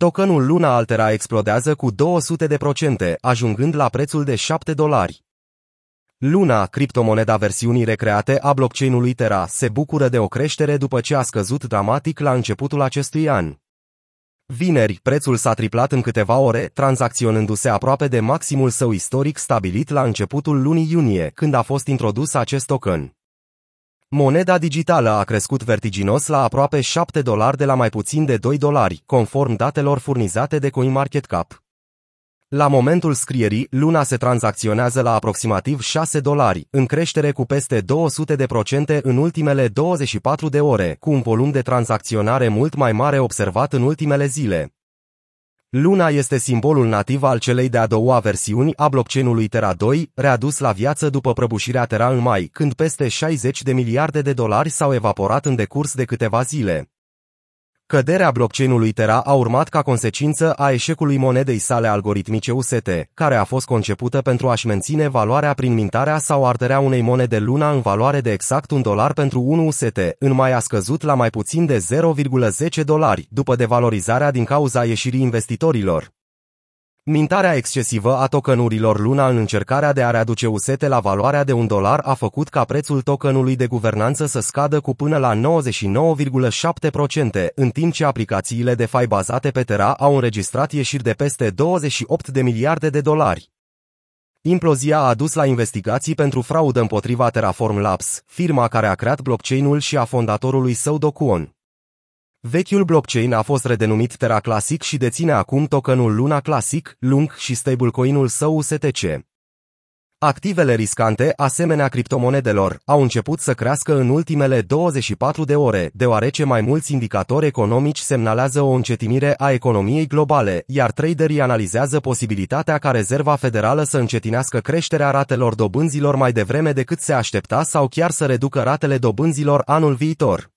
Tokenul Luna Altera explodează cu 200%, ajungând la prețul de 7 dolari. Luna, criptomoneda versiunii recreate a blockchain-ului Terra, se bucură de o creștere după ce a scăzut dramatic la începutul acestui an. Vineri, prețul s-a triplat în câteva ore, tranzacționându-se aproape de maximul său istoric stabilit la începutul lunii iunie, când a fost introdus acest token. Moneda digitală a crescut vertiginos la aproape 7 dolari de la mai puțin de 2 dolari, conform datelor furnizate de CoinMarketCap. La momentul scrierii, luna se tranzacționează la aproximativ 6 dolari, în creștere cu peste 200% în ultimele 24 de ore, cu un volum de tranzacționare mult mai mare observat în ultimele zile. Luna este simbolul nativ al celei de-a doua versiuni a blockchain-ului Terra 2, readus la viață după prăbușirea Terra în mai, când peste 60 de miliarde de dolari s-au evaporat în decurs de câteva zile. Căderea blockchain-ului Terra a urmat ca consecință a eșecului monedei sale algoritmice UST, care a fost concepută pentru a-și menține valoarea prin mintarea sau arderea unei monede luna în valoare de exact un dolar pentru 1 UST, în mai a scăzut la mai puțin de 0,10 dolari, după devalorizarea din cauza ieșirii investitorilor. Mintarea excesivă a tokenurilor Luna în încercarea de a readuce usete la valoarea de un dolar a făcut ca prețul tokenului de guvernanță să scadă cu până la 99,7%, în timp ce aplicațiile de fai bazate pe Terra au înregistrat ieșiri de peste 28 de miliarde de dolari. Implozia a adus la investigații pentru fraudă împotriva Terraform Labs, firma care a creat blockchain-ul și a fondatorului său Docuon. Vechiul blockchain a fost redenumit Terra Classic și deține acum tokenul Luna Classic, Lung și stablecoin-ul său USTC. Activele riscante, asemenea criptomonedelor, au început să crească în ultimele 24 de ore, deoarece mai mulți indicatori economici semnalează o încetinire a economiei globale, iar traderii analizează posibilitatea ca Rezerva Federală să încetinească creșterea ratelor dobânzilor mai devreme decât se aștepta sau chiar să reducă ratele dobânzilor anul viitor.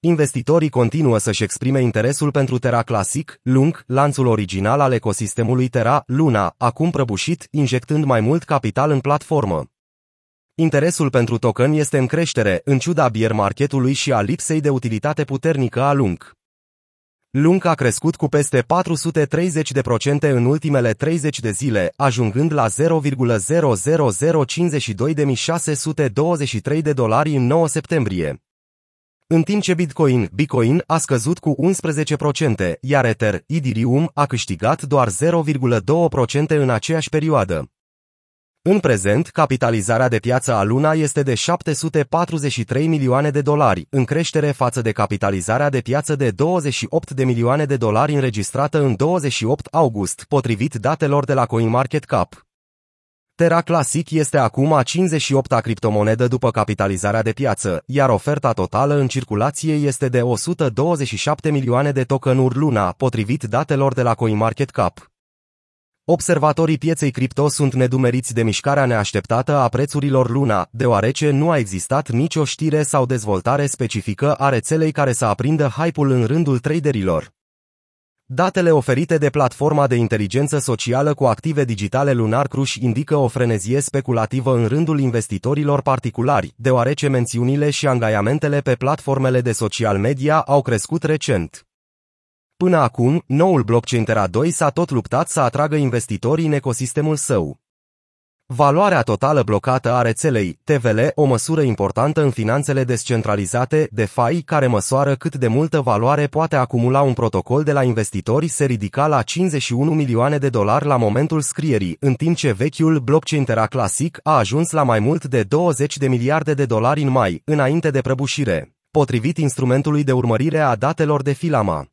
Investitorii continuă să-și exprime interesul pentru Terra Classic, lung, lanțul original al ecosistemului Terra, Luna, acum prăbușit, injectând mai mult capital în platformă. Interesul pentru token este în creștere, în ciuda bier marketului și a lipsei de utilitate puternică a Lung. Lung a crescut cu peste 430% în ultimele 30 de zile, ajungând la 0,00052.623 de dolari în 9 septembrie în timp ce Bitcoin, Bitcoin a scăzut cu 11%, iar Ether, Ethereum, a câștigat doar 0,2% în aceeași perioadă. În prezent, capitalizarea de piață a Luna este de 743 milioane de dolari, în creștere față de capitalizarea de piață de 28 de milioane de dolari înregistrată în 28 august, potrivit datelor de la CoinMarketCap. Terra Classic este acum a 58-a criptomonedă după capitalizarea de piață, iar oferta totală în circulație este de 127 milioane de tokenuri luna, potrivit datelor de la CoinMarketCap. Observatorii pieței cripto sunt nedumeriți de mișcarea neașteptată a prețurilor luna, deoarece nu a existat nicio știre sau dezvoltare specifică a rețelei care să aprindă hype-ul în rândul traderilor. Datele oferite de platforma de inteligență socială cu active digitale Lunar Crush indică o frenezie speculativă în rândul investitorilor particulari, deoarece mențiunile și angajamentele pe platformele de social media au crescut recent. Până acum, noul blockchain Terra 2 s-a tot luptat să atragă investitorii în ecosistemul său. Valoarea totală blocată a rețelei, TVL, o măsură importantă în finanțele descentralizate, DeFi, care măsoară cât de multă valoare poate acumula un protocol de la investitori, se ridica la 51 milioane de dolari la momentul scrierii, în timp ce vechiul blockchain Terra Classic a ajuns la mai mult de 20 de miliarde de dolari în mai, înainte de prăbușire, potrivit instrumentului de urmărire a datelor de Filama.